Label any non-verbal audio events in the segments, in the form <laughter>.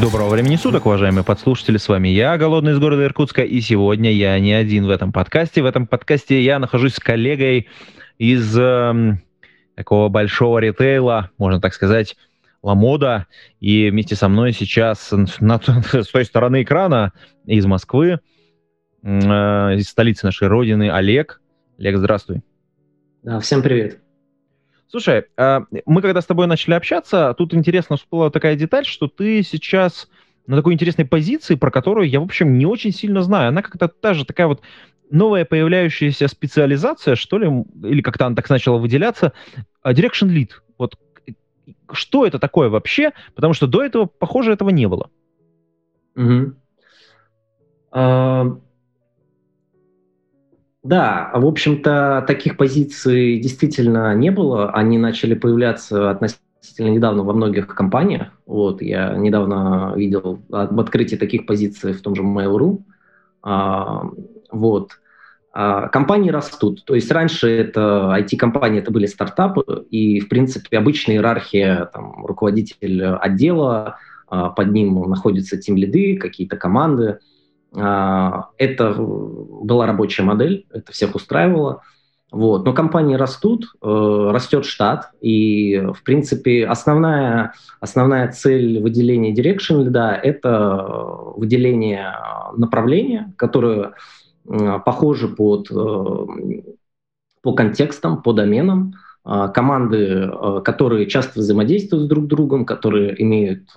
Доброго времени суток, уважаемые подслушатели. С вами я, Голодный из города Иркутска, и сегодня я не один в этом подкасте. В этом подкасте я нахожусь с коллегой из э, такого большого ритейла, можно так сказать, Ламода. И вместе со мной сейчас на, <laughs> с той стороны экрана из Москвы, э, из столицы нашей родины, Олег. Олег, здравствуй. Да, всем привет. Слушай, а, мы когда с тобой начали общаться, тут интересно всплыла такая деталь, что ты сейчас на такой интересной позиции, про которую я, в общем, не очень сильно знаю. Она как-то та же такая вот новая появляющаяся специализация, что ли, или как-то она так начала выделяться, а, Direction Lead. Вот что это такое вообще? Потому что до этого, похоже, этого не было. Угу. Да, в общем-то, таких позиций действительно не было. Они начали появляться относительно недавно во многих компаниях. Вот, я недавно видел об открытии таких позиций в том же Mail.ru. А, вот. А, компании растут. То есть раньше это IT-компании, это были стартапы, и, в принципе, обычная иерархия, там, руководитель отдела, а, под ним находятся тим-лиды, какие-то команды – а, это была рабочая модель, это всех устраивало. Вот. Но компании растут, э, растет штат, и, в принципе, основная, основная цель выделения Direction Lead – это выделение направления, которое э, похоже под, э, по контекстам, по доменам, а, команды, которые часто взаимодействуют с друг другом, которые имеют,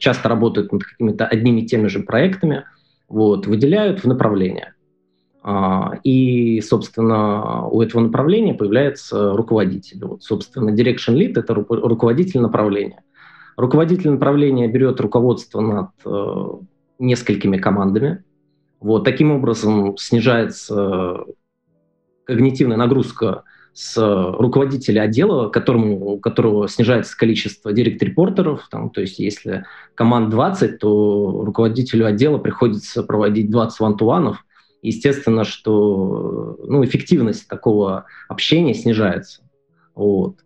часто работают над какими-то одними и теми же проектами – вот, выделяют в направление. А, и, собственно, у этого направления появляется руководитель. Вот, собственно, Direction Lead – это руководитель направления. Руководитель направления берет руководство над э, несколькими командами. Вот, таким образом снижается когнитивная нагрузка с руководителя отдела, которому, у которого снижается количество директ-репортеров, там, то есть если команд 20, то руководителю отдела приходится проводить 20 вантуанов. Естественно, что ну, эффективность такого общения снижается. Вот.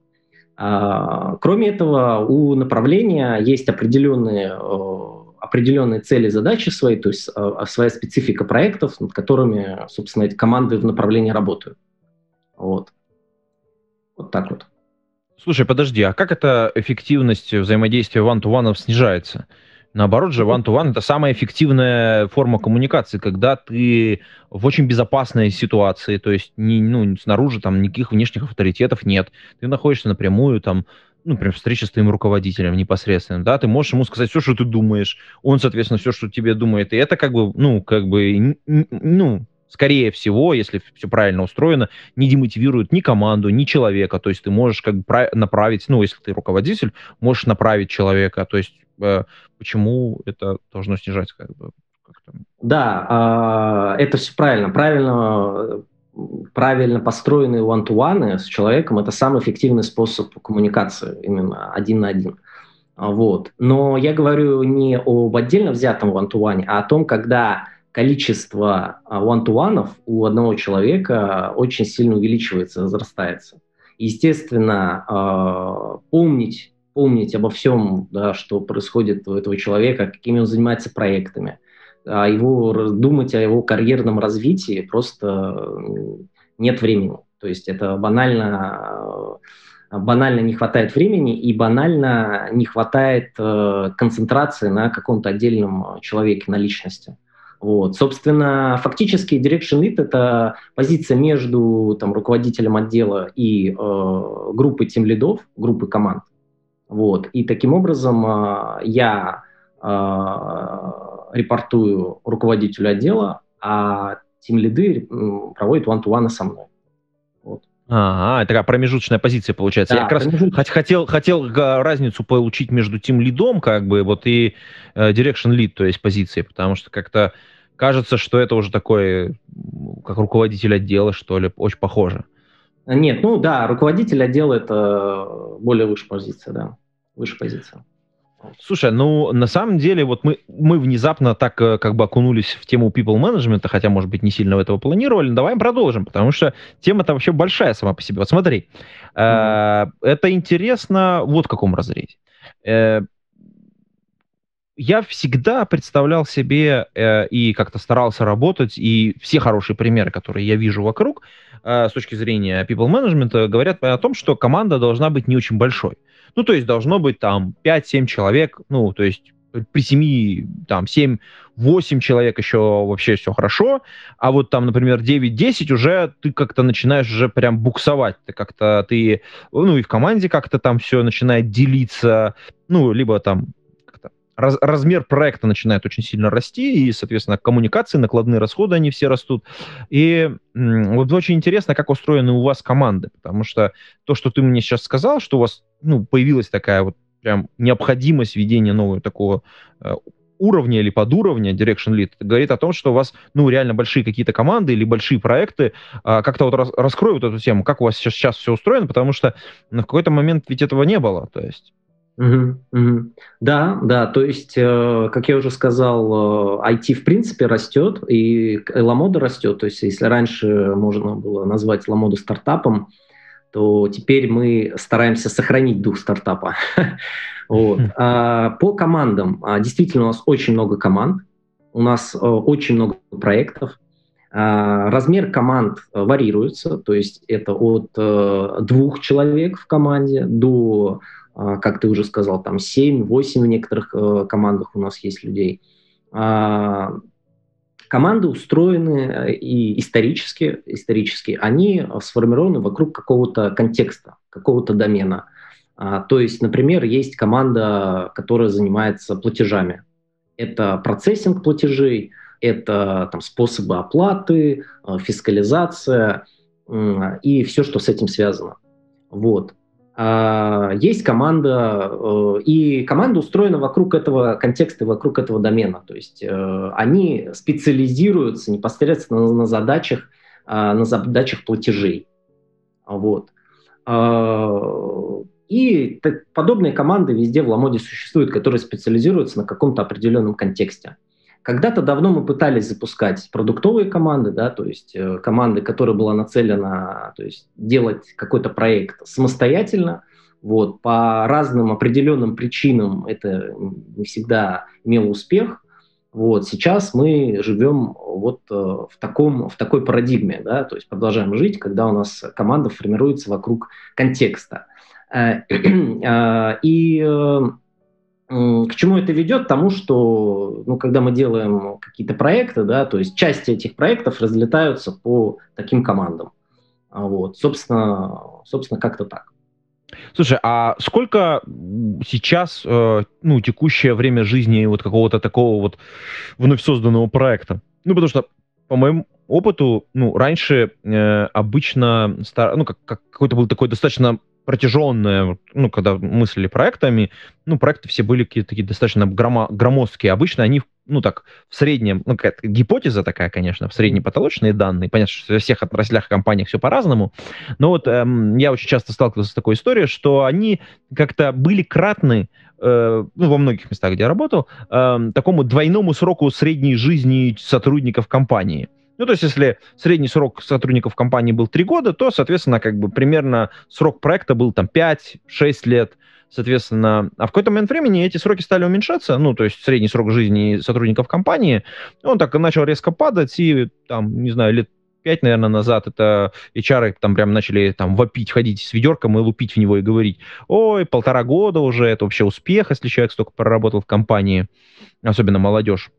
А, кроме этого, у направления есть определенные, определенные цели, задачи свои, то есть а, своя специфика проектов, над которыми, собственно, эти команды в направлении работают. Вот. Вот так вот. Слушай, подожди, а как эта эффективность взаимодействия one-to-one снижается? Наоборот же, one-to-one это самая эффективная форма коммуникации, когда ты в очень безопасной ситуации, то есть не, ну, снаружи там никаких внешних авторитетов нет. Ты находишься напрямую там, ну, например, встреча с твоим руководителем непосредственно, да, ты можешь ему сказать все, что ты думаешь, он, соответственно, все, что тебе думает, и это как бы, ну, как бы, ну, скорее всего, если все правильно устроено, не демотивирует ни команду, ни человека. То есть ты можешь как бы направить, ну, если ты руководитель, можешь направить человека. То есть э, почему это должно снижать как бы? Да, э, это все правильно. Правильно правильно построенные one-to-one с человеком – это самый эффективный способ коммуникации, именно один на один. Вот. Но я говорю не об отдельно взятом one-to-one, а о том, когда количество one-to-one у одного человека очень сильно увеличивается, возрастается. Естественно, а, помнить, помнить обо всем, да, что происходит у этого человека, какими он занимается проектами, а его, думать о его карьерном развитии просто нет времени. То есть это банально, банально не хватает времени и банально не хватает э, концентрации на каком-то отдельном человеке, на личности. Вот. Собственно, фактически Direction Lead – это позиция между там, руководителем отдела и э, группой тем лидов, группы команд. Вот. И таким образом э, я э, репортую руководителю отдела, а тем лиды проводят one-to-one со мной. Ага, это такая промежуточная позиция получается. Да, Я как раз хотел, хотел разницу получить между тем лидом, как бы, вот и э, direction lead, то есть позиции, потому что как-то кажется, что это уже такой, как руководитель отдела, что ли, очень похоже. Нет, ну да, руководитель отдела это более высшая позиция, да, выше позиция. Слушай, ну на самом деле вот мы, мы внезапно так э, как бы окунулись в тему people management, хотя, может быть, не сильно этого планировали. Давай продолжим, потому что тема-то вообще большая сама по себе. Вот смотри, mm-hmm. э, это интересно вот в каком разрезе. Э, я всегда представлял себе э, и как-то старался работать, и все хорошие примеры, которые я вижу вокруг, э, с точки зрения people management, говорят о том, что команда должна быть не очень большой. Ну, то есть должно быть там 5-7 человек, ну, то есть при 7, там, 7-8 человек еще вообще все хорошо, а вот там, например, 9-10 уже ты как-то начинаешь уже прям буксовать, ты как-то, ты, ну, и в команде как-то там все начинает делиться, ну, либо там раз, размер проекта начинает очень сильно расти, и, соответственно, коммуникации, накладные расходы, они все растут. И вот очень интересно, как устроены у вас команды, потому что то, что ты мне сейчас сказал, что у вас ну, появилась такая вот прям необходимость ведения нового такого э, уровня или подуровня Direction Lead, говорит о том, что у вас, ну, реально большие какие-то команды или большие проекты. А, как-то вот рас, раскрою вот эту тему, как у вас сейчас, сейчас все устроено, потому что ну, в какой-то момент ведь этого не было, то есть Угу, угу. Да, да, то есть, э, как я уже сказал, э, IT в принципе растет, и Ламода растет. То есть, если раньше можно было назвать Ламоду стартапом, то теперь мы стараемся сохранить дух стартапа. <laughs> вот. Хм. а, по командам. А, действительно, у нас очень много команд, у нас а, очень много проектов. А, размер команд варьируется, то есть это от а, двух человек в команде до как ты уже сказал, там 7-8 в некоторых э, командах у нас есть людей. А, команды устроены э, и исторически, исторически, они сформированы вокруг какого-то контекста, какого-то домена. А, то есть, например, есть команда, которая занимается платежами. Это процессинг платежей, это там, способы оплаты, э, фискализация и все, что с этим связано. Вот. А, есть команда, э, и команда устроена вокруг этого контекста, вокруг этого домена. То есть э, они специализируются непосредственно на задачах, а, на задачах платежей. Вот. А, и подобные команды везде в Ламоде существуют, которые специализируются на каком-то определенном контексте. Когда-то давно мы пытались запускать продуктовые команды, да, то есть э, команды, которая была нацелена то есть, делать какой-то проект самостоятельно. Вот, по разным определенным причинам это не всегда имело успех. Вот, сейчас мы живем вот э, в, таком, в такой парадигме, да, то есть продолжаем жить, когда у нас команда формируется вокруг контекста. Э, <clears throat> и к чему это ведет? Тому, что, ну, когда мы делаем какие-то проекты, да, то есть части этих проектов разлетаются по таким командам. А вот, собственно, собственно, как-то так. Слушай, а сколько сейчас, э, ну, текущее время жизни вот какого-то такого вот вновь созданного проекта? Ну, потому что, по моему опыту, ну, раньше э, обычно, стар, ну, как, как какой-то был такой достаточно протяженная, ну, когда мыслили проектами, ну, проекты все были какие-то такие достаточно громо, громоздкие. Обычно они, ну, так, в среднем, ну, какая-то гипотеза такая, конечно, в средние потолочные данные. Понятно, что во всех отраслях компаниях все по-разному. Но вот эм, я очень часто сталкивался с такой историей, что они как-то были кратны э, ну, во многих местах, где я работал, э, такому двойному сроку средней жизни сотрудников компании. Ну, то есть, если средний срок сотрудников компании был 3 года, то, соответственно, как бы примерно срок проекта был там 5-6 лет. Соответственно, а в какой-то момент времени эти сроки стали уменьшаться, ну, то есть средний срок жизни сотрудников компании, он так начал резко падать, и там, не знаю, лет пять, наверное, назад это HR там прям начали там вопить, ходить с ведерком и лупить в него и говорить, ой, полтора года уже, это вообще успех, если человек столько проработал в компании, особенно молодежь.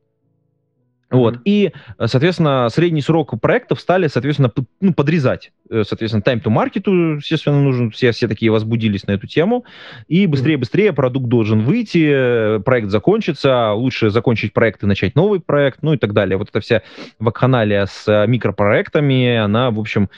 Вот. И, соответственно, средний срок проектов стали, соответственно, ну, подрезать. Э, соответственно, time to market, естественно, нужен. Все, все такие возбудились на эту тему. И быстрее-быстрее продукт должен выйти, проект закончится, лучше закончить проект и начать новый проект, ну и так далее. Вот эта вся вакханалия с микропроектами, она, в общем,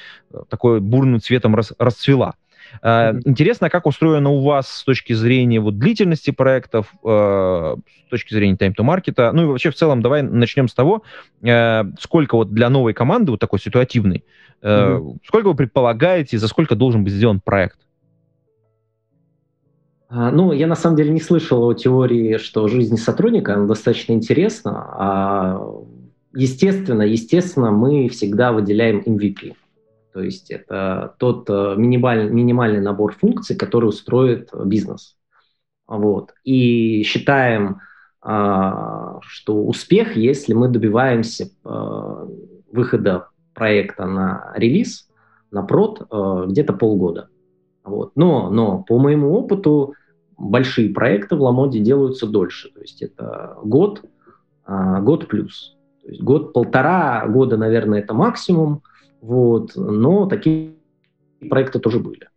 такой бурным цветом рас, расцвела. Mm-hmm. Интересно, как устроено у вас с точки зрения вот длительности проектов, с точки зрения time-to-market. Ну и вообще в целом давай начнем с того, сколько вот для новой команды, вот такой ситуативной, mm-hmm. сколько вы предполагаете, за сколько должен быть сделан проект? А, ну, я на самом деле не слышал о теории, что жизнь сотрудника, она достаточно интересна. А, естественно, естественно, мы всегда выделяем MVP. То есть это тот э, минимальный, минимальный набор функций, который устроит бизнес. Вот. И считаем, а, что успех, если мы добиваемся э, выхода проекта на релиз, на прод, э, где-то полгода. Вот. Но, но по моему опыту большие проекты в Ламоде делаются дольше. То есть это год, год плюс. То есть год-полтора года, наверное, это максимум. Вот, но такие проекты тоже были.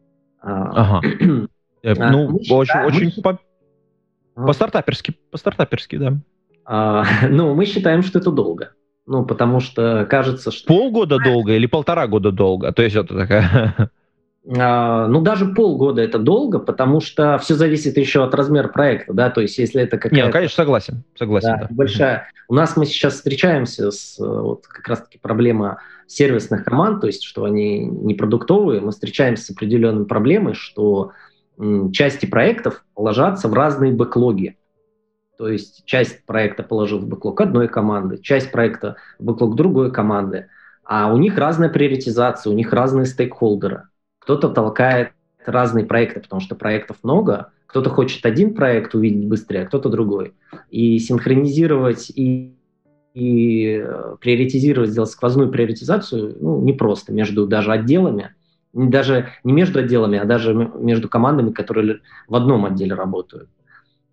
А, ага. <clears throat> Э, а, ну, очень, очень по, по-стартаперски, по-стартаперски, да. А, <laughs> ну, мы считаем, что это долго. Ну, потому что кажется, что... Полгода долго или полтора года долго? То есть это такая... <laughs> А, ну, даже полгода это долго, потому что все зависит еще от размера проекта, да, то есть если это какая-то... Не, ну, конечно, согласен, согласен, да, да. Большая. У нас мы сейчас встречаемся с вот как раз-таки проблема сервисных команд, то есть что они не продуктовые, мы встречаемся с определенной проблемой, что части проектов ложатся в разные бэклоги. То есть часть проекта положил в бэклог одной команды, часть проекта в бэклог другой команды, а у них разная приоритизация, у них разные стейкхолдеры – кто-то толкает разные проекты, потому что проектов много, кто-то хочет один проект увидеть быстрее, а кто-то другой. И синхронизировать и, и э, приоритизировать, сделать сквозную приоритизацию ну, непросто между даже отделами, даже не между отделами, а даже между командами, которые в одном отделе работают.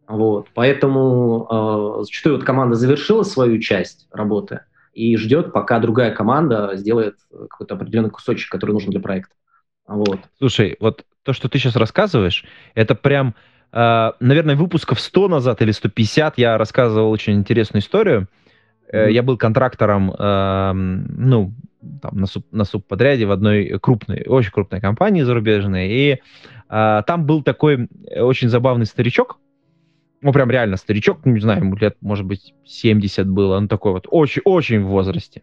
Вот. Поэтому э, зачастую вот команда завершила свою часть работы и ждет, пока другая команда сделает какой-то определенный кусочек, который нужен для проекта. Вот. Слушай, вот то, что ты сейчас рассказываешь, это прям, э, наверное, выпусков 100 назад или 150 я рассказывал очень интересную историю. Mm-hmm. Я был контрактором, э, ну, там, на, суп, на субподряде в одной крупной, очень крупной компании зарубежной, и э, там был такой очень забавный старичок, ну, прям реально старичок, не знаю, ему лет, может быть, 70 было, он такой вот очень-очень в возрасте.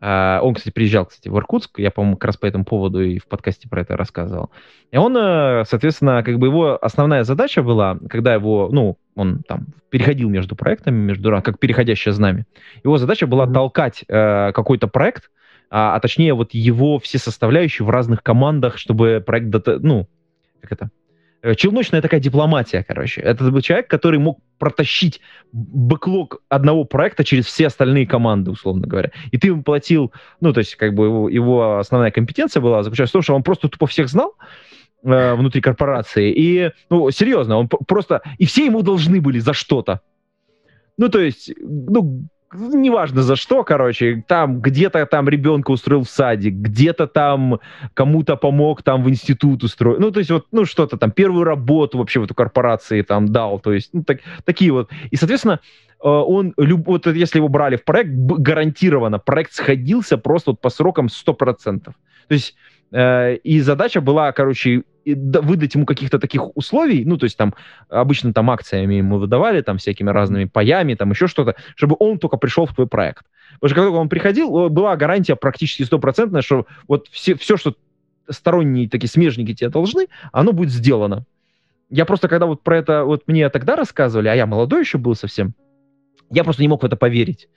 А, он, кстати, приезжал, кстати, в Иркутск, я, по-моему, как раз по этому поводу и в подкасте про это рассказывал. И он, э, соответственно, как бы его основная задача была, когда его, ну, он там переходил между проектами, между, как переходящее знамя, его задача была mm-hmm. толкать э, какой-то проект, а, а точнее вот его все составляющие в разных командах, чтобы проект, ну, как это, челночная такая дипломатия, короче. Это был человек, который мог протащить бэклог одного проекта через все остальные команды, условно говоря. И ты ему платил, ну, то есть, как бы его, его основная компетенция была заключалась в том, что он просто тупо всех знал, э, внутри корпорации. И, ну, серьезно, он просто... И все ему должны были за что-то. Ну, то есть, ну, неважно за что, короче, там где-то там ребенка устроил в садик, где-то там кому-то помог там в институт устроить, ну, то есть вот, ну, что-то там, первую работу вообще в эту корпорации там дал, то есть, ну, так, такие вот. И, соответственно, э, он, вот если его брали в проект, гарантированно проект сходился просто вот по срокам 100%. То есть и задача была, короче, выдать ему каких-то таких условий, ну, то есть там обычно там акциями ему выдавали, там всякими разными паями, там еще что-то, чтобы он только пришел в твой проект. Потому что когда он приходил, была гарантия практически стопроцентная, что вот все, все, что сторонние такие смежники тебе должны, оно будет сделано. Я просто, когда вот про это вот мне тогда рассказывали, а я молодой еще был совсем, я просто не мог в это поверить.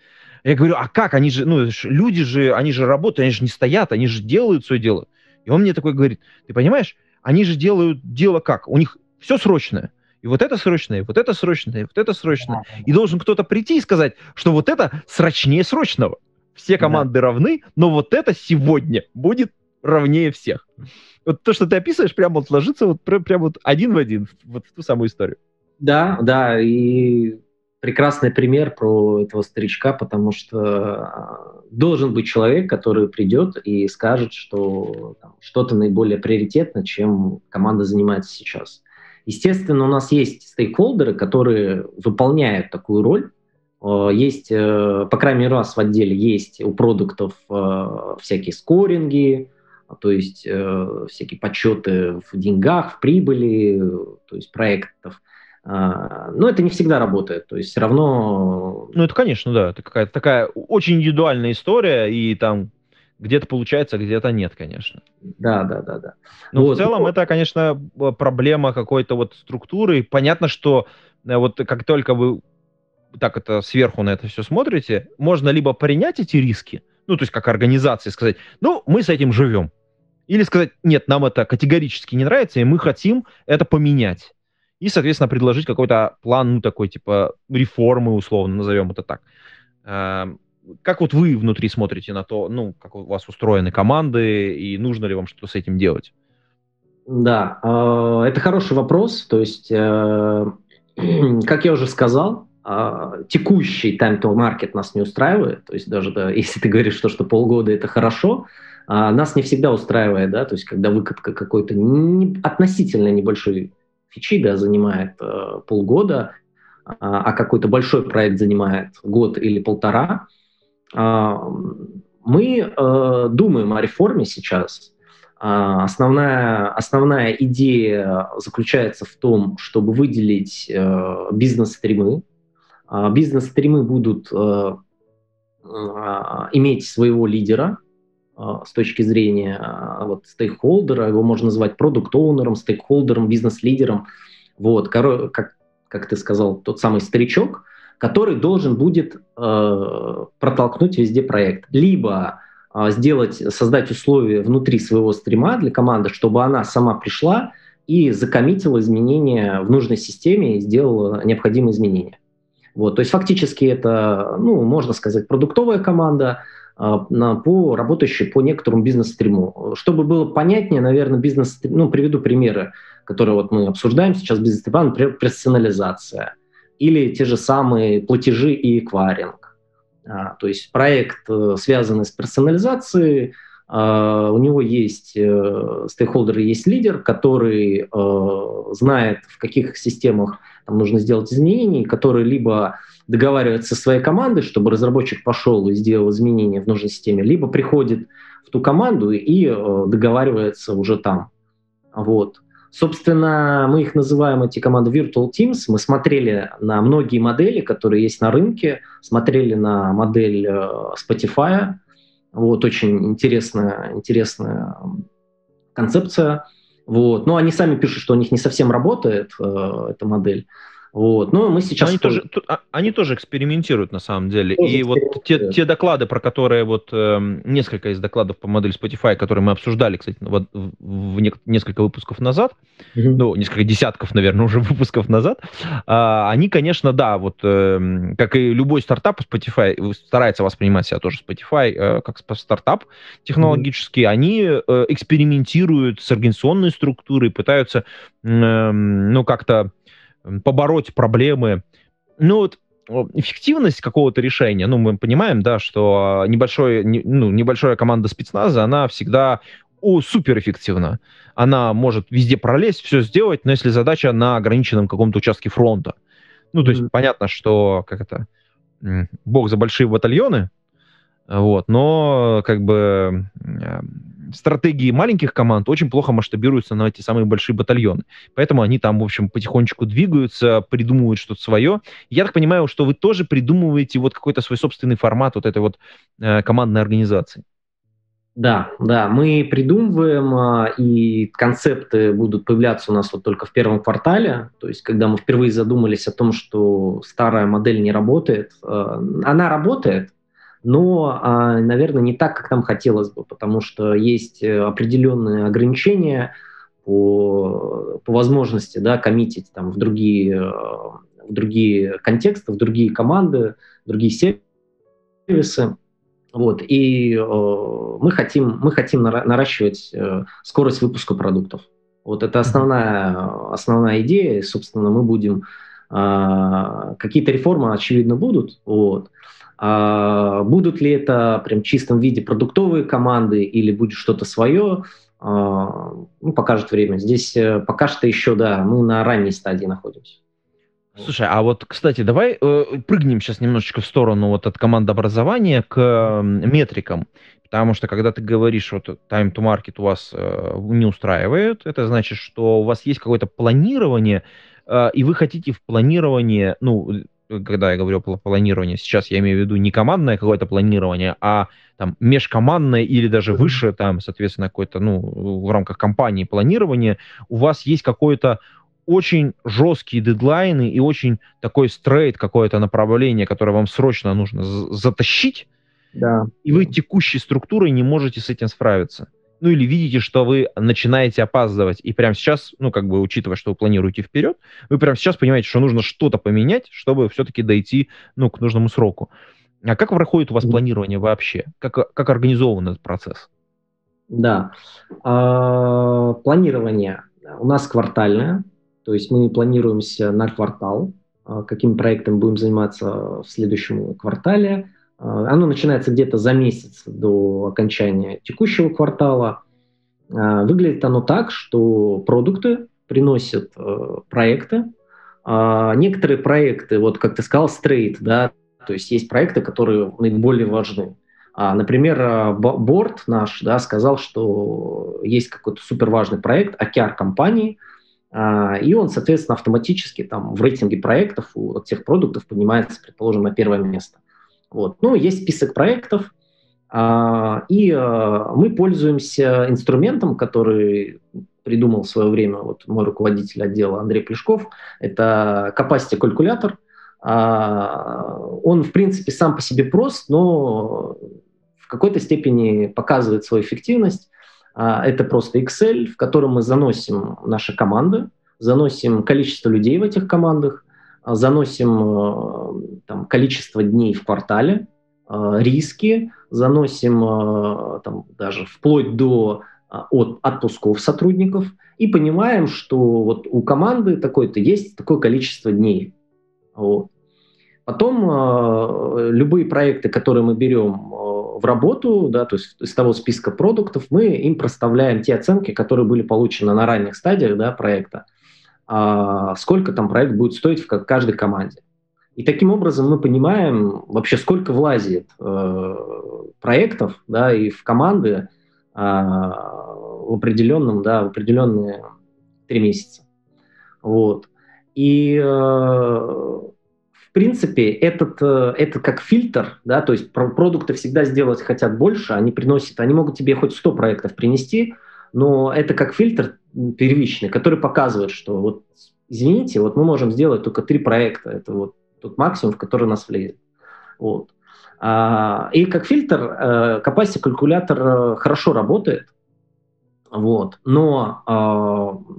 Я говорю, а как? Они же, ну, люди же, они же работают, они же не стоят, они же делают свое дело. И он мне такой говорит, ты понимаешь, они же делают дело как? У них все срочное. И вот это срочное, и вот это срочное, и вот это срочное. И должен кто-то прийти и сказать, что вот это срочнее срочного. Все команды да. равны, но вот это сегодня будет равнее всех. Вот то, что ты описываешь, прямо вот ложится вот прям, прям вот один в один, вот в ту самую историю. Да, да, и прекрасный пример про этого старичка, потому что а, должен быть человек, который придет и скажет, что там, что-то наиболее приоритетно, чем команда занимается сейчас. Естественно, у нас есть стейкхолдеры, которые выполняют такую роль. А, есть, э, по крайней мере, нас в отделе есть у продуктов э, всякие скоринги, то есть э, всякие подсчеты в деньгах, в прибыли, то есть проектов. А, но это не всегда работает, то есть все равно... Ну, это, конечно, да, это какая-то такая очень индивидуальная история, и там где-то получается, где-то нет, конечно. Да, да, да, да. Но вот. в целом это, конечно, проблема какой-то вот структуры. Понятно, что э, вот как только вы так это сверху на это все смотрите, можно либо принять эти риски, ну, то есть как организации сказать, ну, мы с этим живем. Или сказать, нет, нам это категорически не нравится, и мы хотим это поменять и, соответственно, предложить какой-то план, ну, такой, типа, реформы, условно, назовем это так. Эм, как вот вы внутри смотрите на то, ну, как у вас устроены команды, и нужно ли вам что-то с этим делать? Да, э, это хороший вопрос. То есть, э, <clears throat> как я уже сказал, э, текущий time to market нас не устраивает. То есть даже да, <laughs> если ты говоришь, что, что полгода это хорошо, нас не всегда устраивает, да, то есть когда выкатка какой-то относительно небольшой фичи да, занимает э, полгода, а, а какой-то большой проект занимает год или полтора, э, мы э, думаем о реформе сейчас. Э, основная, основная идея заключается в том, чтобы выделить э, бизнес-стримы. Э, бизнес-стримы будут э, э, иметь своего лидера, а, с точки зрения а, вот, стейкхолдера, его можно назвать продукт-оунером, стейкхолдером, бизнес-лидером, вот, как, как ты сказал, тот самый старичок, который должен будет э, протолкнуть везде проект. Либо э, сделать, создать условия внутри своего стрима для команды, чтобы она сама пришла и закоммитила изменения в нужной системе и сделала необходимые изменения. Вот, то есть фактически это, ну, можно сказать, продуктовая команда, а, по работающей по некоторому бизнес-стриму. Чтобы было понятнее, наверное, бизнес ну, приведу примеры, которые вот мы обсуждаем сейчас бизнес-стрим, например, персонализация или те же самые платежи и эквайринг. А, то есть проект, э, связанный с персонализацией, а, у него есть э, стейкхолдер, есть лидер, который э, знает, в каких системах там нужно сделать изменения, который либо договаривается со своей командой, чтобы разработчик пошел и сделал изменения в нужной системе, либо приходит в ту команду и э, договаривается уже там. Вот. Собственно, мы их называем, эти команды Virtual Teams. Мы смотрели на многие модели, которые есть на рынке, смотрели на модель э, Spotify. Вот, очень интересная, интересная концепция. Вот. Но они сами пишут, что у них не совсем работает э, эта модель. Вот. Но мы сейчас... Они тоже, а, они тоже экспериментируют на самом деле. Тоже и вот те, те доклады, про которые вот э, несколько из докладов по модели Spotify, которые мы обсуждали, кстати, в, в, в несколько выпусков назад, mm-hmm. ну, несколько десятков, наверное, уже <laughs> выпусков назад, э, они, конечно, да, вот э, как и любой стартап Spotify старается воспринимать себя тоже Spotify э, как стартап технологический, mm-hmm. они э, экспериментируют с организационной структурой, пытаются, э, ну, как-то побороть проблемы. Ну вот эффективность какого-то решения, ну, мы понимаем, да, что небольшой, не, ну, небольшая команда спецназа, она всегда о, суперэффективна. Она может везде пролезть, все сделать, но если задача на ограниченном каком-то участке фронта. Ну, то есть mm-hmm. понятно, что, как это, бог за большие батальоны, вот, но как бы стратегии маленьких команд очень плохо масштабируются на эти самые большие батальоны. Поэтому они там, в общем, потихонечку двигаются, придумывают что-то свое. Я так понимаю, что вы тоже придумываете вот какой-то свой собственный формат вот этой вот э, командной организации. Да, да, мы придумываем, а, и концепты будут появляться у нас вот только в первом квартале. То есть, когда мы впервые задумались о том, что старая модель не работает, а, она работает, но, а, наверное, не так, как нам хотелось бы, потому что есть э, определенные ограничения по, по возможности да, коммитить там, в, другие, э, в другие контексты, в другие команды, в другие сервисы. Вот, и э, мы хотим, мы хотим наращивать э, скорость выпуска продуктов. Вот это основная, основная идея. И, собственно, мы будем... Э, какие-то реформы, очевидно, будут. Вот. А, будут ли это прям в чистом виде продуктовые команды или будет что-то свое, а, ну, покажет время. Здесь э, пока что еще, да, мы на ранней стадии находимся. Слушай, а вот, кстати, давай э, прыгнем сейчас немножечко в сторону вот от командообразования к э, метрикам. Потому что когда ты говоришь, вот time to market у вас э, не устраивает, это значит, что у вас есть какое-то планирование, э, и вы хотите в планирование, ну, когда я говорю про планирование, сейчас я имею в виду не командное какое-то планирование, а там межкомандное или даже выше, там, соответственно, какое-то, ну, в рамках компании планирование, у вас есть какое-то очень жесткие дедлайны и очень такой стрейт, какое-то направление, которое вам срочно нужно затащить, да. и вы текущей структурой не можете с этим справиться. Ну или видите, что вы начинаете опаздывать, и прямо сейчас, ну как бы учитывая, что вы планируете вперед, вы прямо сейчас понимаете, что нужно что-то поменять, чтобы все-таки дойти, ну, к нужному сроку. А как проходит у вас планирование вообще? Как, как организован этот процесс? Да. А, планирование у нас квартальное, то есть мы планируемся на квартал, а, каким проектом будем заниматься в следующем квартале. А, оно начинается где-то за месяц до окончания текущего квартала. А, выглядит оно так, что продукты приносят проекты. Некоторые проекты, вот как ты сказал, стрейт, да, то есть есть проекты, которые наиболее важны. Например, борт наш да, сказал, что есть какой-то суперважный проект, OKR компании – а, и он, соответственно, автоматически там в рейтинге проектов у тех продуктов поднимается, предположим, на первое место. Вот. Ну, есть список проектов, а, и а, мы пользуемся инструментом, который придумал в свое время вот мой руководитель отдела Андрей Плешков. Это Capacity калькулятор. Он, в принципе, сам по себе прост, но в какой-то степени показывает свою эффективность. А, это просто Excel, в котором мы заносим наши команды, заносим количество людей в этих командах, а, заносим э, там, количество дней в квартале, а, риски, заносим там, даже вплоть до от отпусков сотрудников и понимаем, что вот у команды такое-то есть такое количество дней. Вот. Потом э, любые проекты, которые мы берем в работу, да, то есть из того списка продуктов, мы им проставляем те оценки, которые были получены на ранних стадиях да, проекта, а сколько там проект будет стоить в каждой команде. И таким образом мы понимаем вообще, сколько влазит э, проектов да, и в команды э, в определенном, да, в определенные три месяца. Вот. И э, в принципе, этот, э, это как фильтр, да, то есть продукты всегда сделать хотят больше, они приносят, они могут тебе хоть 100 проектов принести, но это как фильтр первичный, который показывает, что вот, извините, вот мы можем сделать только три проекта, это вот тот максимум, в который нас влезет. Вот. А, и как фильтр э, Capacity калькулятор э, хорошо работает, вот, но э,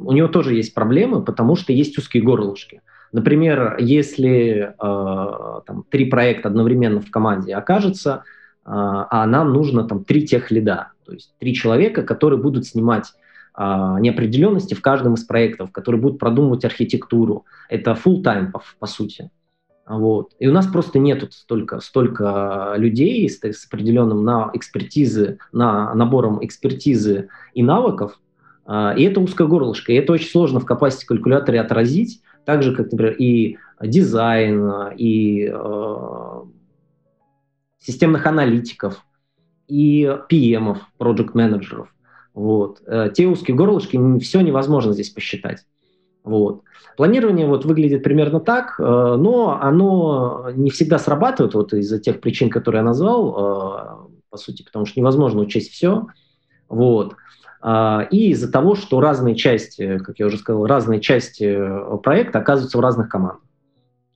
у него тоже есть проблемы, потому что есть узкие горлышки. Например, если э, там, три проекта одновременно в команде окажется, э, а нам нужно там три тех лида, то есть три человека, которые будут снимать неопределенности в каждом из проектов, которые будут продумывать архитектуру. Это full time по, по сути. Вот. И у нас просто нету столько, столько людей с, с определенным на экспертизы, на набором экспертизы и навыков, э, и это узкое горлышко, и это очень сложно в capacity калькуляторе отразить, так же, как, например, и дизайн, и э, системных аналитиков, и PM, project менеджеров. Вот. Э, те узкие горлышки, все невозможно здесь посчитать. Вот. Планирование вот выглядит примерно так, э, но оно не всегда срабатывает вот из-за тех причин, которые я назвал, э, по сути, потому что невозможно учесть все. Вот. А, и из-за того, что разные части, как я уже сказал, разные части проекта оказываются в разных командах.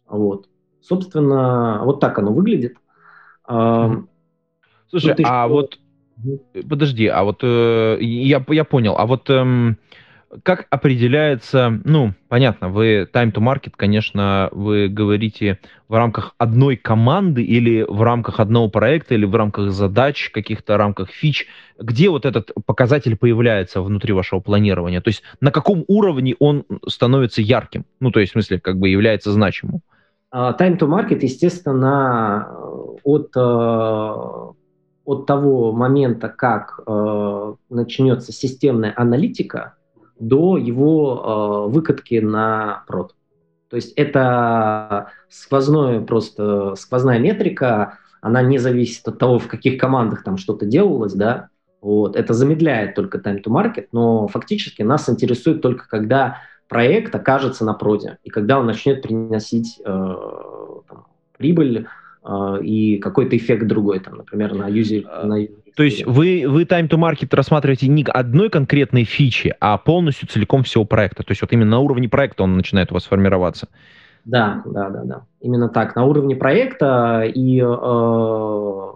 Вот. Собственно, вот так оно выглядит. Слушай, а еще... вот подожди, а вот э, я, я понял, а вот эм, как определяется, ну, понятно, вы time to market, конечно, вы говорите в рамках одной команды или в рамках одного проекта, или в рамках задач, каких-то рамках фич, где вот этот показатель появляется внутри вашего планирования? То есть на каком уровне он становится ярким? Ну, то есть, в смысле, как бы является значимым? А, time to market, естественно, от, э, от того момента, как э, начнется системная аналитика, до его э, выкатки на прод. То есть это сквозное просто, сквозная метрика, она не зависит от того, в каких командах там что-то делалось, да, вот, это замедляет только time to market, но фактически нас интересует только когда проект окажется на проде, и когда он начнет приносить э, там, прибыль и какой-то эффект другой, там, например, на юзер. А, на то есть вы, вы time to market рассматриваете не одной конкретной фичи, а полностью целиком всего проекта. То есть вот именно на уровне проекта он начинает у вас формироваться. Да, да, да, да. Именно так. На уровне проекта и, э, ну,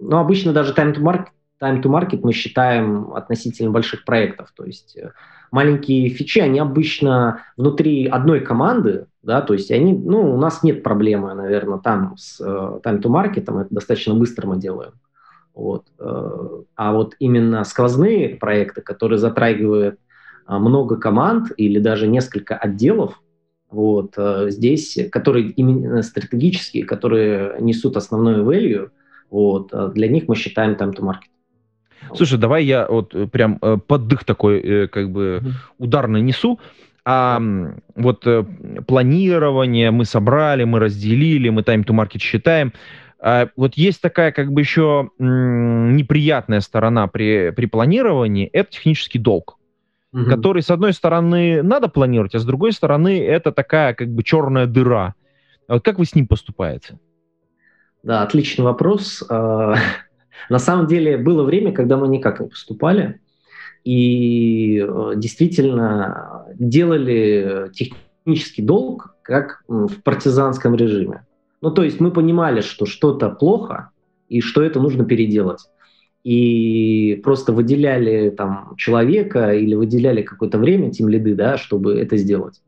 обычно даже time to market, time to market мы считаем относительно больших проектов. То есть э, маленькие фичи, они обычно внутри одной команды, да, то есть они, ну, у нас нет проблемы, наверное, там с э, time to market, это достаточно быстро мы делаем. Вот. Э, а вот именно сквозные проекты, которые затрагивают э, много команд или даже несколько отделов, вот, э, здесь, которые именно стратегические, которые несут основную value, вот, для них мы считаем time to market. Слушай, давай я вот прям поддых такой, как бы удар нанесу. А вот планирование мы собрали, мы разделили, мы time to market считаем. А, вот есть такая как бы еще неприятная сторона при, при планировании, это технический долг, угу. который, с одной стороны, надо планировать, а с другой стороны, это такая как бы черная дыра. А вот как вы с ним поступаете? Да, отличный вопрос. <laughs> На самом деле было время, когда мы никак не поступали и э, действительно делали технический долг как в партизанском режиме. Ну, то есть мы понимали, что что-то плохо и что это нужно переделать. И просто выделяли там человека или выделяли какое-то время, тем лиды, да, чтобы это сделать.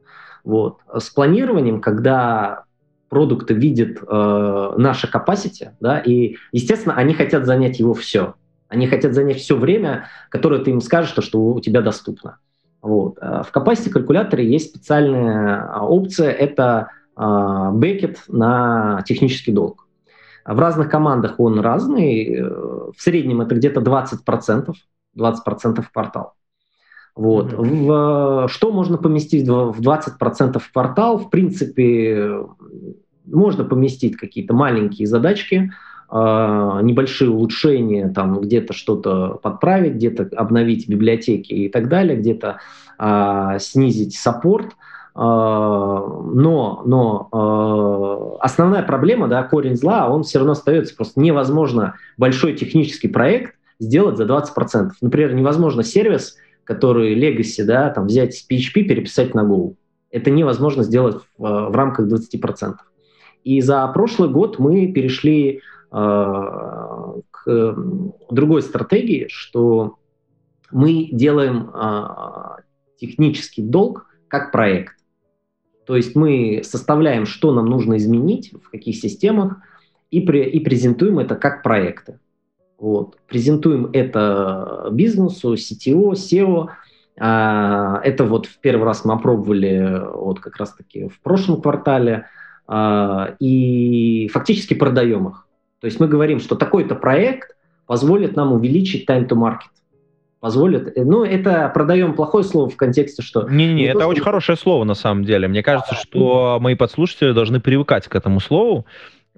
Вот. С планированием, когда продукты видят э, наше capacity, да, и, естественно, они хотят занять его все. Они хотят занять все время, которое ты им скажешь, то, что у тебя доступно. Вот. А в capacity калькуляторе есть специальная а, опция, это а, бекет на технический долг. В разных командах он разный. Э, в среднем это где-то 20%, 20% в квартал. Вот. В, что можно поместить в 20% в квартал? В принципе, можно поместить какие-то маленькие задачки, э, небольшие улучшения, там где-то что-то подправить, где-то обновить библиотеки и так далее, где-то э, снизить саппорт. А, но, но а, основная проблема, да, корень зла, он все равно остается. Просто невозможно большой технический проект сделать за 20%. Например, невозможно сервис, который Legacy, да, там взять с PHP, переписать на Go. Это невозможно сделать в, в рамках 20%. И за прошлый год мы перешли э, к другой стратегии, что мы делаем э, технический долг как проект. То есть мы составляем, что нам нужно изменить, в каких системах, и, при, и презентуем это как проекты. Вот. Презентуем это бизнесу, CTO, SEO. А, это вот в первый раз мы опробовали вот как раз-таки в прошлом квартале. А, и фактически продаем их. То есть мы говорим, что такой-то проект позволит нам увеличить time to market позволит. Ну, это продаем плохое слово в контексте, что... Не-не, не это то, очень хорошее слово на самом деле. Мне кажется, что мои подслушатели должны привыкать к этому слову.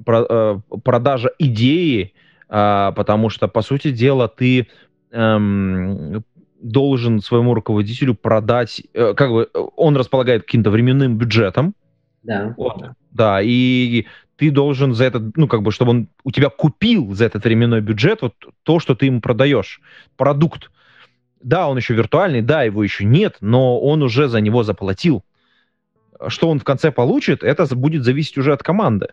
Про, э, продажа идеи, потому что, по сути дела, ты эм, должен своему руководителю продать, э, как бы он располагает каким-то временным бюджетом. Да. Вот, да, и ты должен за этот, ну, как бы, чтобы он у тебя купил за этот временной бюджет вот то, что ты ему продаешь, продукт да, он еще виртуальный, да, его еще нет, но он уже за него заплатил. Что он в конце получит, это будет зависеть уже от команды.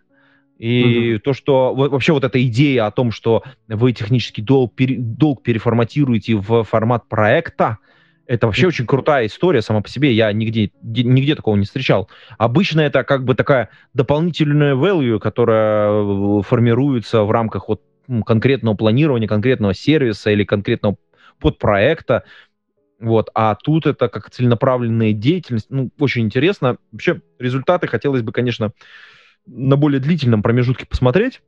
И угу. то, что вообще вот эта идея о том, что вы технический долг, пере, долг переформатируете в формат проекта, это вообще очень крутая история сама по себе. Я нигде, нигде такого не встречал. Обычно это как бы такая дополнительная value, которая формируется в рамках вот конкретного планирования, конкретного сервиса или конкретного подпроекта. Вот, а тут это как целенаправленная деятельность. Ну, очень интересно. Вообще, результаты хотелось бы, конечно, на более длительном промежутке посмотреть.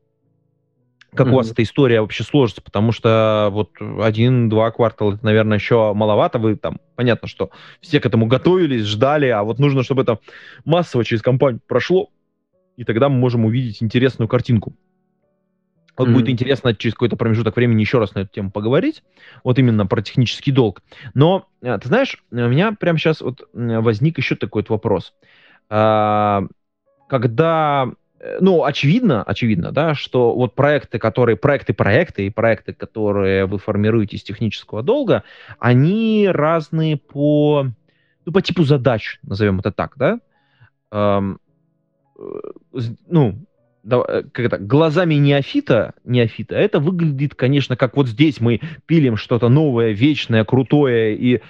как mm-hmm. у вас эта история вообще сложится, потому что вот один-два квартала, это, наверное, еще маловато, вы там, понятно, что все к этому готовились, ждали, а вот нужно, чтобы это массово через компанию прошло, и тогда мы можем увидеть интересную картинку. Вот mm-hmm. будет интересно через какой-то промежуток времени еще раз на эту тему поговорить, вот именно про технический долг. Но, э, ты знаешь, у меня прямо сейчас вот возник еще такой вот вопрос. Когда Э, ну, очевидно, очевидно, да, что вот проекты, которые, проекты-проекты и проекты, которые вы формируете из технического долга, они разные по, ну, по типу задач, назовем это так, да, эм, ну, Э, как это, глазами неофита, неофита, это выглядит, конечно, как вот здесь мы пилим что-то новое, вечное, крутое, и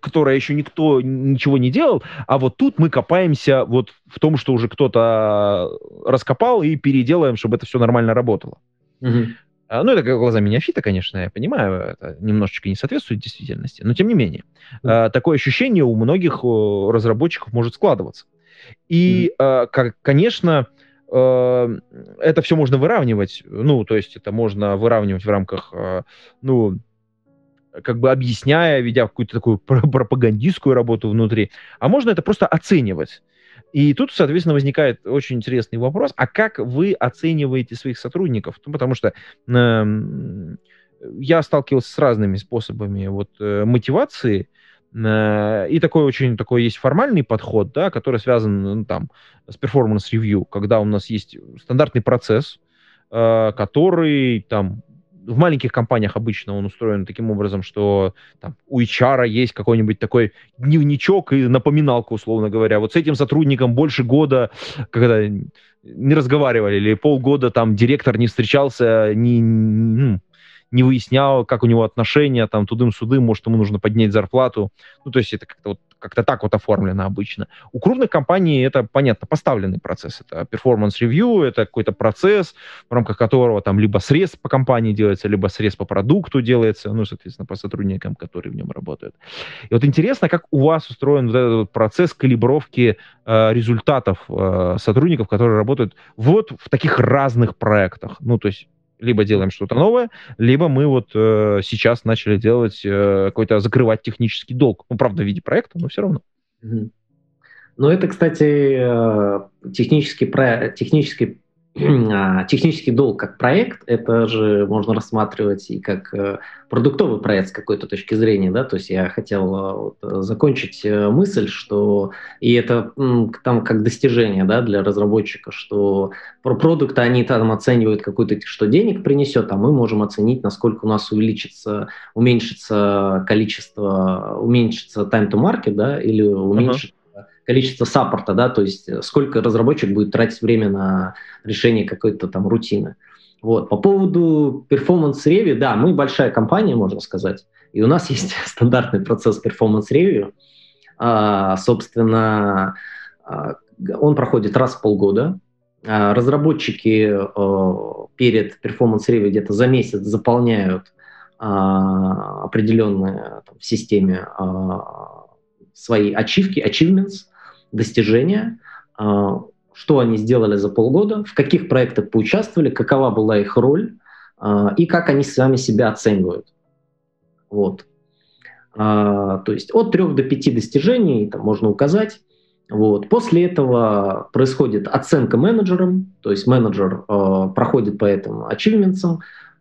которое еще никто ничего не делал, а вот тут мы копаемся вот в том, что уже кто-то раскопал, и переделаем, чтобы это все нормально работало. Угу. Ну, это глазами неофита, конечно, я понимаю, это немножечко не соответствует действительности, но тем не менее. Mm. Такое ощущение у многих разработчиков может складываться. И, mm. конечно, это все можно выравнивать, ну, то есть это можно выравнивать в рамках, э, ну, как бы объясняя, ведя какую-то такую пропагандистскую работу внутри, а можно это просто оценивать. И тут, соответственно, возникает очень интересный вопрос, а как вы оцениваете своих сотрудников? Ну, потому что э, я сталкивался с разными способами вот, э, мотивации, Э, и такой очень такой есть формальный подход, да, который связан ну, там с performance review, когда у нас есть стандартный процесс, э, который там в маленьких компаниях обычно он устроен таким образом, что там, у HR есть какой-нибудь такой дневничок и напоминалка, условно говоря. Вот с этим сотрудником больше года, когда не разговаривали, или полгода там директор не встречался, не, не выяснял, как у него отношения, там, тудым-судым, может, ему нужно поднять зарплату. Ну, то есть это как-то вот как-то так вот оформлено обычно. У крупных компаний это, понятно, поставленный процесс. Это review, это какой-то процесс, в рамках которого там либо срез по компании делается, либо срез по продукту делается, ну, соответственно, по сотрудникам, которые в нем работают. И вот интересно, как у вас устроен вот этот процесс калибровки э, результатов э, сотрудников, которые работают вот в таких разных проектах. Ну, то есть либо делаем что-то новое, либо мы вот э, сейчас начали делать э, какой-то закрывать технический долг. Ну, правда, в виде проекта, но все равно. Ну, это, кстати, э, технический, про... технический технический долг как проект, это же можно рассматривать и как э, продуктовый проект с какой-то точки зрения, да, то есть я хотел э, вот, закончить э, мысль, что, и это там как достижение, да, для разработчика, что про продукты они там оценивают какой-то, что денег принесет, а мы можем оценить, насколько у нас увеличится, уменьшится количество, уменьшится time to market, да, или уменьшится количество саппорта, да, то есть э, сколько разработчик будет тратить время на решение какой-то там рутины. Вот. По поводу перформанс ревью, да, мы большая компания, можно сказать, и у нас есть <laughs> стандартный процесс performance review. А, собственно, а, он проходит раз в полгода. А, разработчики а, перед performance review где-то за месяц заполняют а, определенные там, в системе а, свои ачивки, achievements, достижения, а, что они сделали за полгода, в каких проектах поучаствовали, какова была их роль а, и как они сами себя оценивают. Вот. А, то есть от трех до пяти достижений там можно указать. Вот. После этого происходит оценка менеджером, то есть менеджер э, проходит по этим achievements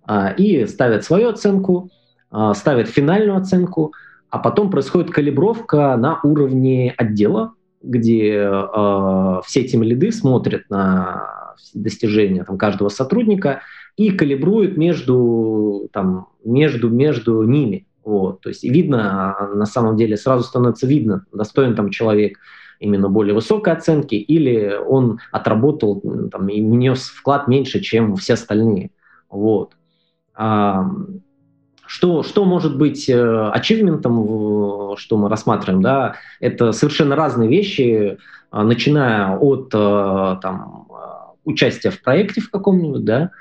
э, и ставит свою оценку, э, ставит финальную оценку, а потом происходит калибровка на уровне отдела, где э, все эти лиды смотрят на достижения там, каждого сотрудника и калибруют между, там, между, между ними. Вот. То есть видно, на самом деле сразу становится видно, достоин там человек именно более высокой оценки или он отработал там, и внес вклад меньше, чем все остальные. Вот. Что, что может быть э, ачивментом, что мы рассматриваем, да, это совершенно разные вещи, э, начиная от э, там, участия в проекте в каком-нибудь, да,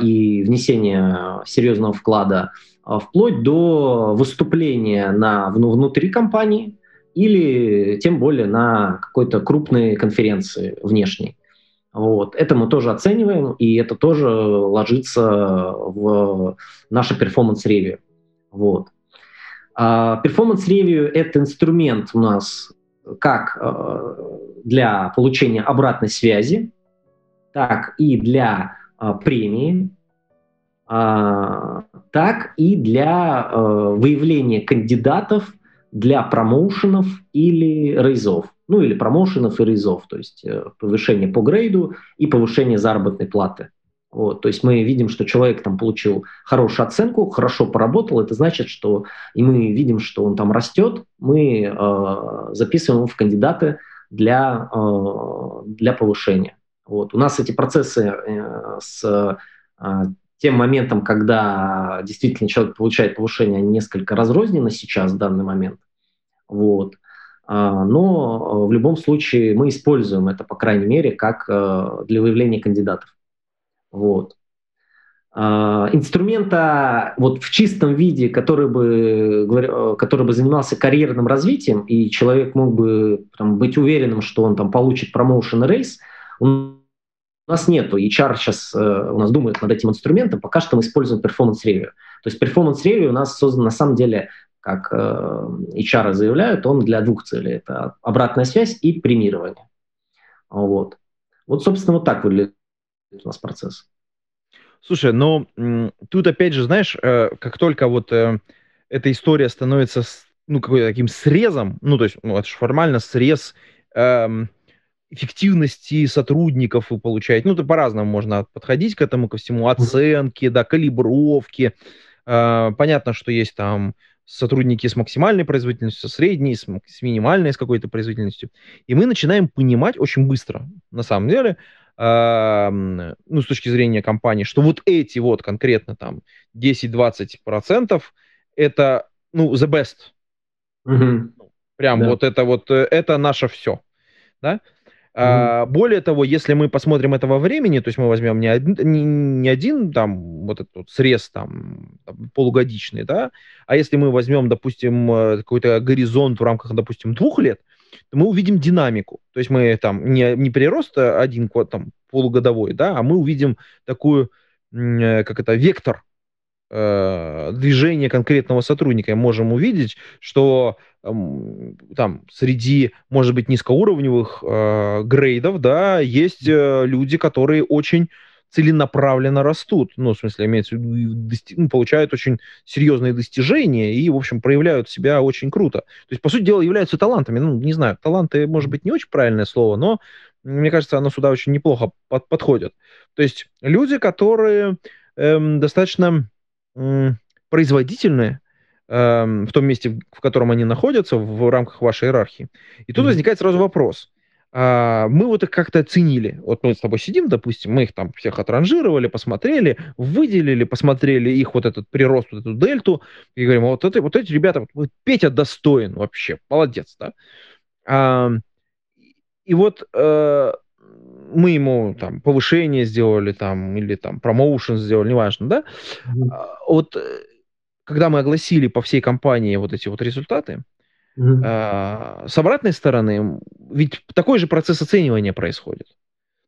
и внесения серьезного вклада, вплоть до выступления на, ну, внутри компании или тем более на какой-то крупной конференции внешней. Вот. Это мы тоже оцениваем, и это тоже ложится в наше performance review. Вот. Performance review – это инструмент у нас как э, для получения обратной связи, так и для э, премии, э, так и для выявления кандидатов для промоушенов или рейзов. Ну или промоушенов и рейзов, то есть повышение по грейду и повышение заработной платы. Вот, то есть мы видим, что человек там получил хорошую оценку, хорошо поработал, это значит, что и мы видим, что он там растет, мы э, записываем его в кандидаты для, э, для повышения. Вот. У нас эти процессы э, с э, тем моментом, когда действительно человек получает повышение, несколько разрознены сейчас в данный момент. Вот. А, но в любом случае мы используем это, по крайней мере, как э, для выявления кандидатов. Вот. А, инструмента вот в чистом виде, который бы, который бы занимался карьерным развитием, и человек мог бы там, быть уверенным, что он там получит промоушен рейс, у нас нету. HR сейчас э, у нас думает над этим инструментом, пока что мы используем performance review. То есть performance review у нас создан на самом деле, как э, HR заявляют, он для двух целей. Это обратная связь и премирование. Вот. Вот, собственно, вот так выглядит у нас процесс. Слушай, ну тут опять же, знаешь, э, как только вот э, эта история становится ну какой-то таким срезом, ну то есть ну, это же формально срез эм, эффективности сотрудников вы получаете. Ну, это по-разному можно подходить к этому, ко всему. Оценки, да, калибровки. Э, понятно, что есть там сотрудники с максимальной производительностью, средней, с, с минимальной, с какой-то производительностью. И мы начинаем понимать очень быстро, на самом деле, ну, с точки зрения компании, что вот эти вот конкретно там 10-20% это, ну, the best. Угу. Прям да. вот это вот, э, это наше все. Да? А, более того, если мы посмотрим это во времени, то есть мы возьмем не один, не, не один там вот этот вот срез там, полугодичный, да, а если мы возьмем, допустим, э, какой-то горизонт в рамках, допустим, двух лет, то мы увидим динамику. То есть мы там не, не прирост один год, там, полугодовой, да, а мы увидим такую, э, как это, вектор э, движения конкретного сотрудника. И можем увидеть, что там среди, может быть, низкоуровневых э, грейдов, да, есть э, люди, которые очень целенаправленно растут. Ну, в смысле, имеется в виду, дости- ну, получают очень серьезные достижения и, в общем, проявляют себя очень круто. То есть, по сути дела, являются талантами. Ну, не знаю, таланты, может быть, не очень правильное слово, но мне кажется, оно сюда очень неплохо под- подходит. То есть люди, которые эм, достаточно эм, производительные, эм, в том месте, в котором они находятся, в, в рамках вашей иерархии. И тут mm-hmm. возникает сразу вопрос а, мы вот их как-то оценили. Вот мы с тобой сидим, допустим, мы их там всех отранжировали, посмотрели, выделили, посмотрели их вот этот прирост, вот эту дельту, и говорим, вот, это, вот эти ребята, вот Петя достоин вообще, молодец, да? А, и вот э, мы ему там повышение сделали, там, или там промоушен сделали, неважно, да? Mm-hmm. Вот э, когда мы огласили по всей компании вот эти вот результаты, Mm-hmm. С обратной стороны, ведь такой же процесс оценивания происходит.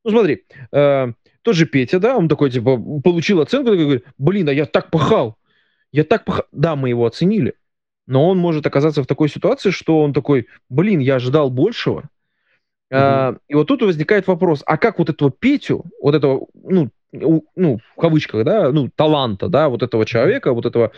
Ну, смотри, э, тот же Петя, да, он такой, типа, получил оценку, такой говорит, блин, а я так пахал, я так пахал. Да, мы его оценили, но он может оказаться в такой ситуации, что он такой, блин, я ожидал большего. Mm-hmm. А, и вот тут возникает вопрос, а как вот этого Петю, вот этого, ну, ну, в кавычках, да, ну, таланта, да, вот этого человека, вот этого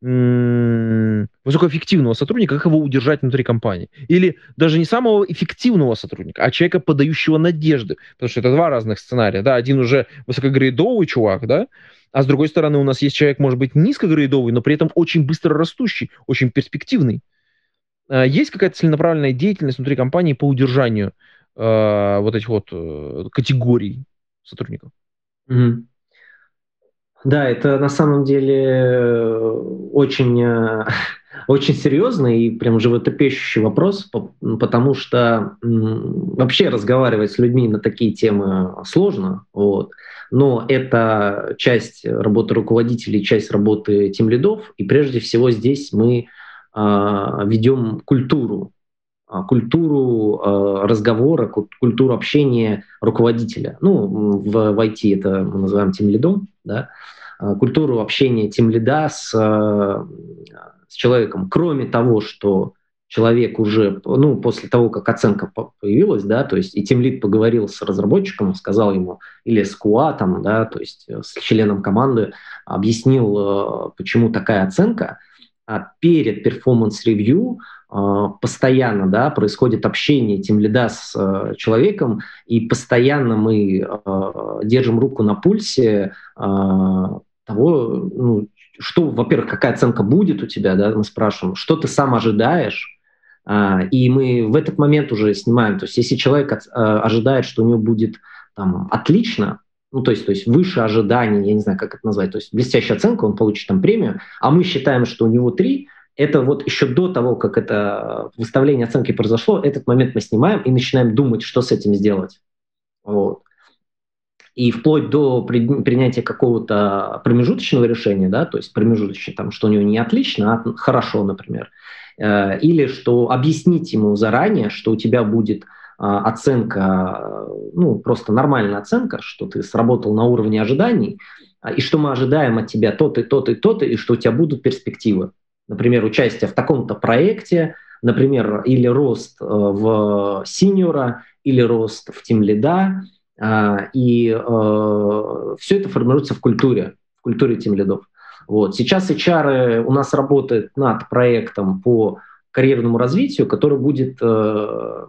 высокоэффективного сотрудника, как его удержать внутри компании. Или даже не самого эффективного сотрудника, а человека, подающего надежды. Потому что это два разных сценария. Да? Один уже высокогрейдовый чувак, да? а с другой стороны у нас есть человек, может быть, низкогрейдовый, но при этом очень быстро растущий, очень перспективный. А, есть какая-то целенаправленная деятельность внутри компании по удержанию э, вот этих вот э, категорий сотрудников? Mm-hmm. Да, это на самом деле э, очень, э, <laughs> очень серьезный и прям животопещущий вопрос, потому что вообще разговаривать с людьми на такие темы сложно, вот. но это часть работы руководителей, часть работы тем лидов, и прежде всего здесь мы а, ведем культуру культуру э, разговора, культуру общения руководителя. Ну, в, IT это мы называем тем лидом, да, а, культуру общения тем лида с, э, с человеком. Кроме того, что человек уже, ну, после того, как оценка появилась, да, то есть и team lead поговорил с разработчиком, сказал ему, или с QA, там, да, то есть э, с членом команды, объяснил, почему такая оценка, а перед performance review а, постоянно да, происходит общение team lead а с э, человеком, и постоянно мы э, держим руку на пульсе э, того, ну, что, во-первых, какая оценка будет у тебя, да, мы спрашиваем, что ты сам ожидаешь, э, и мы в этот момент уже снимаем. То есть если человек от, э, ожидает, что у него будет там, отлично, ну, то есть, то есть выше ожиданий, я не знаю, как это назвать, то есть блестящая оценка, он получит там премию, а мы считаем, что у него три, это вот еще до того, как это выставление оценки произошло, этот момент мы снимаем и начинаем думать, что с этим сделать. Вот. И вплоть до принятия какого-то промежуточного решения, да, то есть промежуточный, там, что у него не отлично, а хорошо, например, э, или что объяснить ему заранее, что у тебя будет а, оценка, ну, просто нормальная оценка, что ты сработал на уровне ожиданий, а, и что мы ожидаем от тебя то-то, то-то и то-то, и что у тебя будут перспективы например, участие в таком-то проекте, например, или рост э, в синьора, или рост в тим лида, а, и э, все это формируется в культуре, в культуре тим лидов. Вот. Сейчас HR у нас работает над проектом по карьерному развитию, который будет э,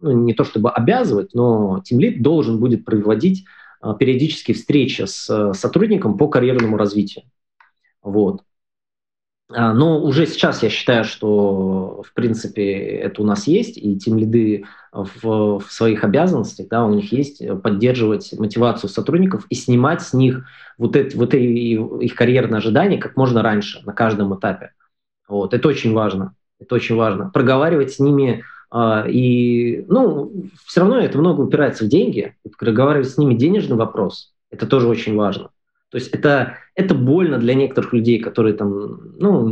ну, не то чтобы обязывать, но Lead должен будет проводить периодически встречи с сотрудником по карьерному развитию. Вот. А, но уже сейчас я считаю, что, в принципе, это у нас есть, и тем лиды в, в своих обязанностях, да, у них есть поддерживать мотивацию сотрудников и снимать с них вот эти, вот эти их карьерные ожидания как можно раньше, на каждом этапе. Вот, это очень важно. Это очень важно. Проговаривать с ними Uh, и, ну, все равно это много упирается в деньги. Проговаривать с ними денежный вопрос, это тоже очень важно. То есть это, это больно для некоторых людей, которые там, ну,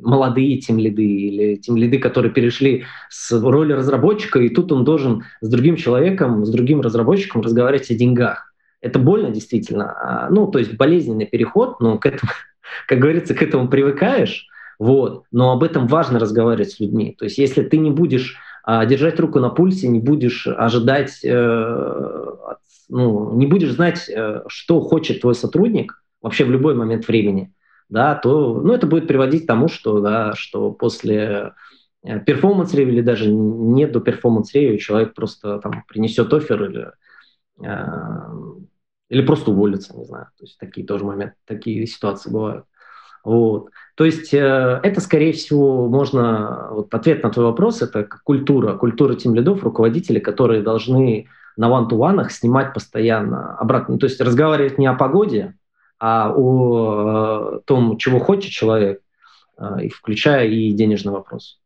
молодые тем лиды или тем лиды, которые перешли с роли разработчика, и тут он должен с другим человеком, с другим разработчиком разговаривать о деньгах. Это больно действительно. А, ну, то есть болезненный переход, но к этому, <laughs> как говорится, к этому привыкаешь, вот. Но об этом важно разговаривать с людьми. То есть если ты не будешь а, держать руку на пульсе, не будешь ожидать э, ну, не будешь знать, э, что хочет твой сотрудник вообще в любой момент времени, да, то ну, это будет приводить к тому, что, да, что после э, performance review или даже не до performance review человек просто там принесет offer или, э, или просто уволится, не знаю. То есть такие тоже моменты, такие ситуации бывают. Вот. То есть э, это, скорее всего, можно... Вот ответ на твой вопрос – это культура, культура тем лидов, руководителей, которые должны на ван-ту-ванах снимать постоянно обратно. Ну, то есть разговаривать не о погоде, а о э, том, чего хочет человек, э, включая и денежный вопрос.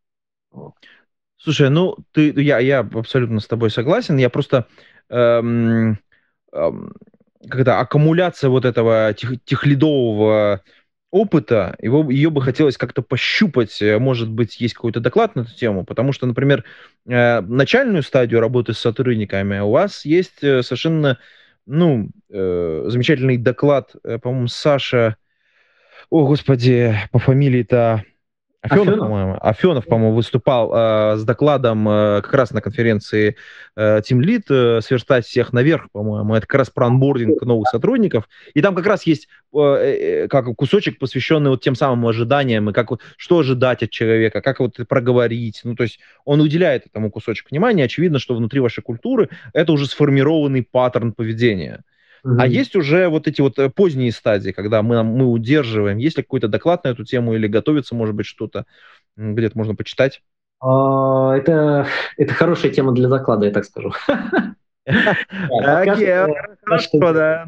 Слушай, ну ты, я, я абсолютно с тобой согласен. Я просто эм, эм, когда аккумуляция вот этого тех, техлидового опыта, его, ее бы хотелось как-то пощупать. Э, может быть, есть какой-то доклад на эту тему, потому что, например, э, начальную стадию работы с сотрудниками у вас есть э, совершенно, ну, замечательный доклад, по-моему, Саша, о, господи, по фамилии-то Афенов, Афенов? по-моему, Афенов, по-моему, выступал э, с докладом э, как раз на конференции э, Team Lead э, «Сверстать всех наверх», по-моему. Это как раз про анбординг новых сотрудников. И там как раз есть э, э, как кусочек, посвященный вот тем самым ожиданиям, и как вот, что ожидать от человека, как вот проговорить. Ну, то есть он уделяет этому кусочек внимания. Очевидно, что внутри вашей культуры это уже сформированный паттерн поведения. Mm-hmm. А есть уже вот эти вот э, поздние стадии, когда мы, мы удерживаем. Есть ли какой-то доклад на эту тему или готовится, может быть, что-то где-то можно почитать? Uh, это, это хорошая тема для доклада, я так скажу. <laughs> Окей, хорошо, да.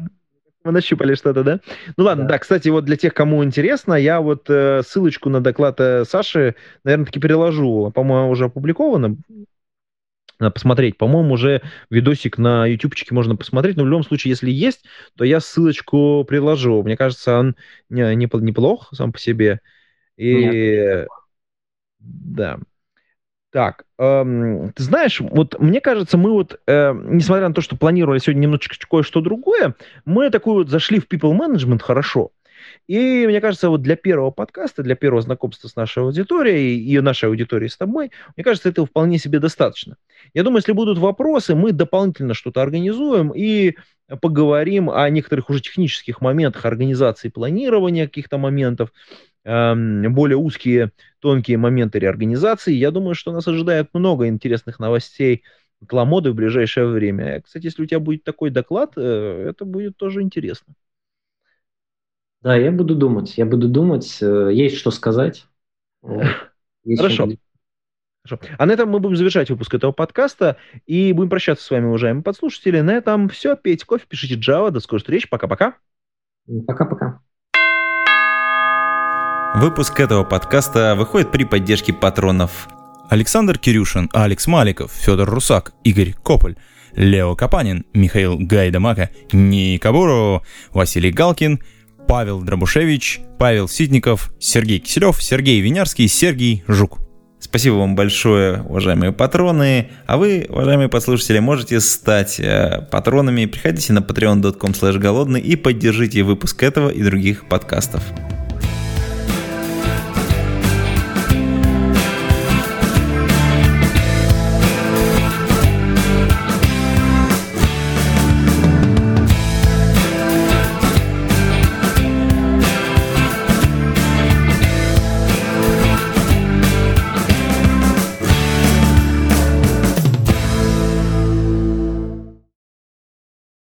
Мы нащупали что-то, да? Ну ладно, да. кстати, вот для тех, кому интересно, я вот э, ссылочку на доклад э, Саши, наверное, таки переложу. По-моему, уже опубликовано. Посмотреть. По-моему, уже видосик на ютубчике можно посмотреть. Но в любом случае, если есть, то я ссылочку приложу. Мне кажется, он не, не, неплох сам по себе. И... Нет. Да. Так, эм, ты знаешь, вот мне кажется, мы вот, э, несмотря на то, что планировали сегодня немножечко кое-что другое, мы такой вот зашли в people management хорошо. И мне кажется, вот для первого подкаста, для первого знакомства с нашей аудиторией и нашей аудиторией с тобой, мне кажется, этого вполне себе достаточно. Я думаю, если будут вопросы, мы дополнительно что-то организуем и поговорим о некоторых уже технических моментах организации планирования каких-то моментов, эм, более узкие, тонкие моменты реорганизации. Я думаю, что нас ожидает много интересных новостей от Ламоды в ближайшее время. Кстати, если у тебя будет такой доклад, э, это будет тоже интересно. Да, я буду думать, я буду думать, э, есть что сказать. <laughs> Есть Хорошо. Хорошо. А на этом мы будем завершать выпуск этого подкаста и будем прощаться с вами, уважаемые подслушатели. На этом все. Пейте кофе, пишите Java. До скорой встречи. Пока-пока. Пока-пока. Выпуск этого подкаста выходит при поддержке патронов Александр Кирюшин, Алекс Маликов, Федор Русак, Игорь Кополь, Лео Капанин, Михаил Гайдамака, Ника Буру, Василий Галкин – Павел Дробушевич, Павел Ситников, Сергей Киселев, Сергей Винярский, Сергей Жук. Спасибо вам большое, уважаемые патроны. А вы, уважаемые подслушатели, можете стать э, патронами. Приходите на patreon.com голодный и поддержите выпуск этого и других подкастов.